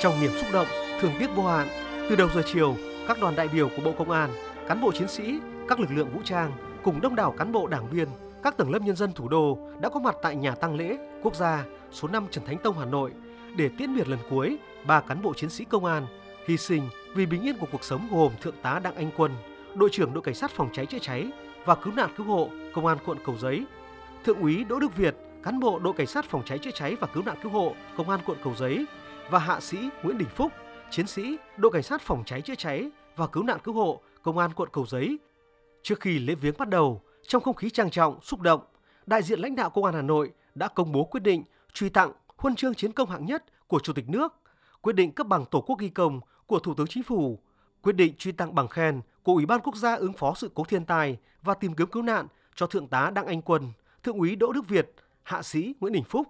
Trong niềm xúc động, thương tiếc vô hạn, từ đầu giờ chiều, các đoàn đại biểu của Bộ Công an, cán bộ chiến sĩ, các lực lượng vũ trang cùng đông đảo cán bộ đảng viên, các tầng lớp nhân dân thủ đô đã có mặt tại nhà tang lễ quốc gia số 5 Trần Thánh Tông Hà Nội để tiễn biệt lần cuối ba cán bộ chiến sĩ công an hy sinh vì bình yên của cuộc sống gồm thượng tá Đặng Anh Quân, đội trưởng đội cảnh sát phòng cháy chữa cháy và cứu nạn cứu hộ công an quận Cầu Giấy, thượng úy Đỗ Đức Việt, cán bộ đội cảnh sát phòng cháy chữa cháy và cứu nạn cứu hộ công an quận Cầu Giấy và hạ sĩ Nguyễn Đình Phúc, chiến sĩ đội cảnh sát phòng cháy chữa cháy và cứu nạn cứu hộ công an quận Cầu Giấy. Trước khi lễ viếng bắt đầu, trong không khí trang trọng, xúc động, đại diện lãnh đạo công an Hà Nội đã công bố quyết định truy tặng huân chương chiến công hạng nhất của Chủ tịch nước, quyết định cấp bằng Tổ quốc ghi công của Thủ tướng Chính phủ, quyết định truy tặng bằng khen của Ủy ban Quốc gia ứng phó sự cố thiên tai và tìm kiếm cứu nạn cho Thượng tá Đặng Anh Quân, Thượng úy Đỗ Đức Việt, Hạ sĩ Nguyễn Đình Phúc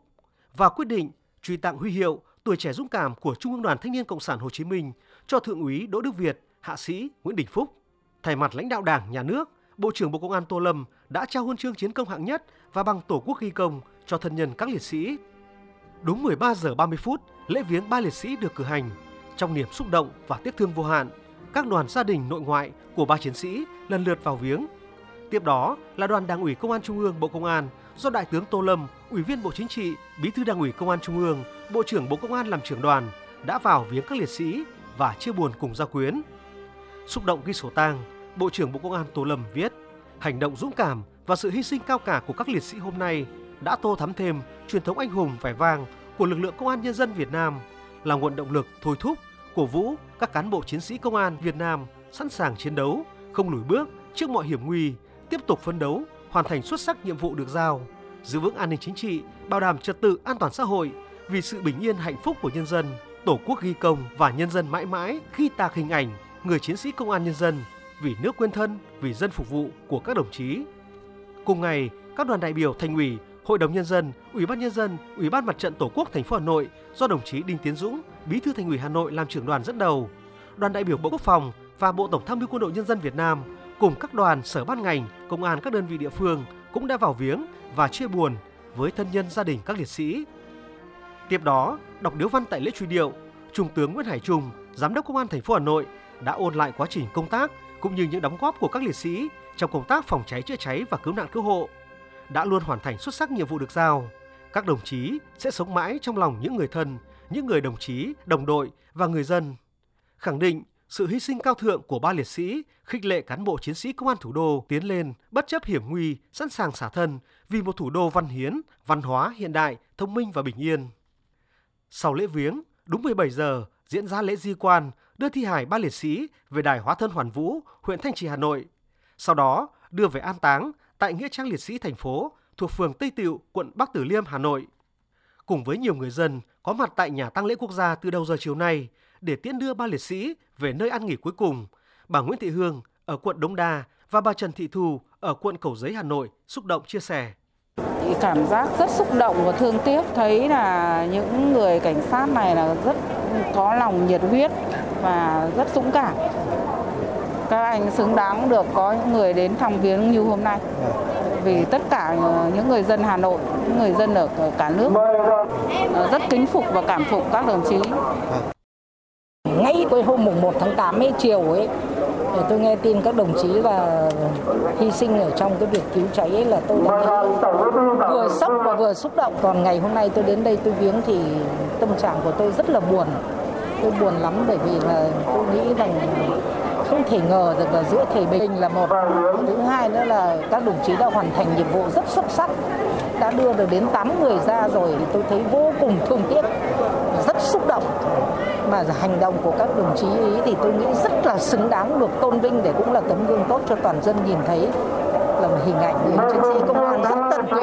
và quyết định truy tặng huy hiệu tuổi trẻ dũng cảm của Trung ương Đoàn Thanh niên Cộng sản Hồ Chí Minh cho Thượng úy Đỗ Đức Việt, Hạ sĩ Nguyễn Đình Phúc. Thay mặt lãnh đạo Đảng, Nhà nước, Bộ trưởng Bộ Công an Tô Lâm đã trao huân chương chiến công hạng nhất và bằng Tổ quốc ghi công cho thân nhân các liệt sĩ. Đúng 13 giờ 30 phút, lễ viếng ba liệt sĩ được cử hành. Trong niềm xúc động và tiếc thương vô hạn, các đoàn gia đình nội ngoại của ba chiến sĩ lần lượt vào viếng. Tiếp đó là đoàn Đảng ủy Công an Trung ương Bộ Công an do Đại tướng Tô Lâm, Ủy viên Bộ Chính trị, Bí thư Đảng ủy Công an Trung ương, Bộ trưởng Bộ Công an làm trưởng đoàn đã vào viếng các liệt sĩ và chia buồn cùng gia quyến. Xúc động ghi sổ tang, Bộ trưởng Bộ Công an Tô Lâm viết: Hành động dũng cảm và sự hy sinh cao cả của các liệt sĩ hôm nay đã tô thắm thêm truyền thống anh hùng vẻ vang của lực lượng công an nhân dân Việt Nam, là nguồn động lực thôi thúc, cổ vũ các cán bộ chiến sĩ công an Việt Nam sẵn sàng chiến đấu, không lùi bước trước mọi hiểm nguy, tiếp tục phấn đấu, hoàn thành xuất sắc nhiệm vụ được giao, giữ vững an ninh chính trị, bảo đảm trật tự an toàn xã hội vì sự bình yên hạnh phúc của nhân dân, Tổ quốc ghi công và nhân dân mãi mãi khi tạc hình ảnh người chiến sĩ công an nhân dân vì nước quên thân, vì dân phục vụ của các đồng chí. Cùng ngày, các đoàn đại biểu thành ủy, Hội đồng nhân dân, Ủy ban nhân dân, Ủy ban Mặt trận Tổ quốc thành phố Hà Nội do đồng chí Đinh Tiến Dũng, Bí thư Thành ủy Hà Nội làm trưởng đoàn dẫn đầu. Đoàn đại biểu Bộ Quốc phòng và Bộ Tổng tham mưu Quân đội Nhân dân Việt Nam cùng các đoàn sở ban ngành, công an các đơn vị địa phương cũng đã vào viếng và chia buồn với thân nhân gia đình các liệt sĩ. Tiếp đó, đọc điếu văn tại lễ truy điệu, Trung tướng Nguyễn Hải Trung, Giám đốc Công an thành phố Hà Nội đã ôn lại quá trình công tác cũng như những đóng góp của các liệt sĩ trong công tác phòng cháy chữa cháy và cứu nạn cứu hộ đã luôn hoàn thành xuất sắc nhiệm vụ được giao. Các đồng chí sẽ sống mãi trong lòng những người thân, những người đồng chí, đồng đội và người dân. Khẳng định sự hy sinh cao thượng của ba liệt sĩ khích lệ cán bộ chiến sĩ công an thủ đô tiến lên bất chấp hiểm nguy, sẵn sàng xả thân vì một thủ đô văn hiến, văn hóa hiện đại, thông minh và bình yên. Sau lễ viếng, đúng 17 giờ diễn ra lễ di quan đưa thi hài ba liệt sĩ về đài hóa thân Hoàn Vũ, huyện Thanh Trì, Hà Nội. Sau đó đưa về an táng tại nghĩa trang liệt sĩ thành phố thuộc phường Tây Tịu, quận Bắc Từ Liêm, Hà Nội. Cùng với nhiều người dân có mặt tại nhà tang lễ quốc gia từ đầu giờ chiều nay để tiễn đưa ba liệt sĩ về nơi ăn nghỉ cuối cùng, bà Nguyễn Thị Hương ở quận Đống Đa và bà Trần Thị Thù ở quận Cầu Giấy, Hà Nội xúc động chia sẻ. Cảm giác rất xúc động và thương tiếc thấy là những người cảnh sát này là rất có lòng nhiệt huyết và rất dũng cảm. Các anh xứng đáng được có những người đến thăm viếng như hôm nay. Vì tất cả ờ, những người dân Hà Nội, những người dân ở cả nước ờ, rất kính phục và cảm phục các đồng chí. Ngay cái hôm mùng 1 tháng 8 ấy, chiều ấy, Ờ, tôi nghe tin các đồng chí là hy sinh ở trong cái việc cứu cháy ấy là tôi đã vừa sốc và vừa xúc động. Còn ngày hôm nay tôi đến đây tôi viếng thì tâm trạng của tôi rất là buồn. Tôi buồn lắm bởi vì là tôi nghĩ rằng không thể ngờ được là giữa thầy bình là một. Thứ hai nữa là các đồng chí đã hoàn thành nhiệm vụ rất xuất sắc. Đã đưa được đến 8 người ra rồi thì tôi thấy vô cùng thương tiếc, rất xúc động mà hành động của các đồng chí ý, thì tôi nghĩ rất là xứng đáng được tôn vinh để cũng là tấm gương tốt cho toàn dân nhìn thấy là một hình ảnh người chiến sĩ công an rất tận tụy.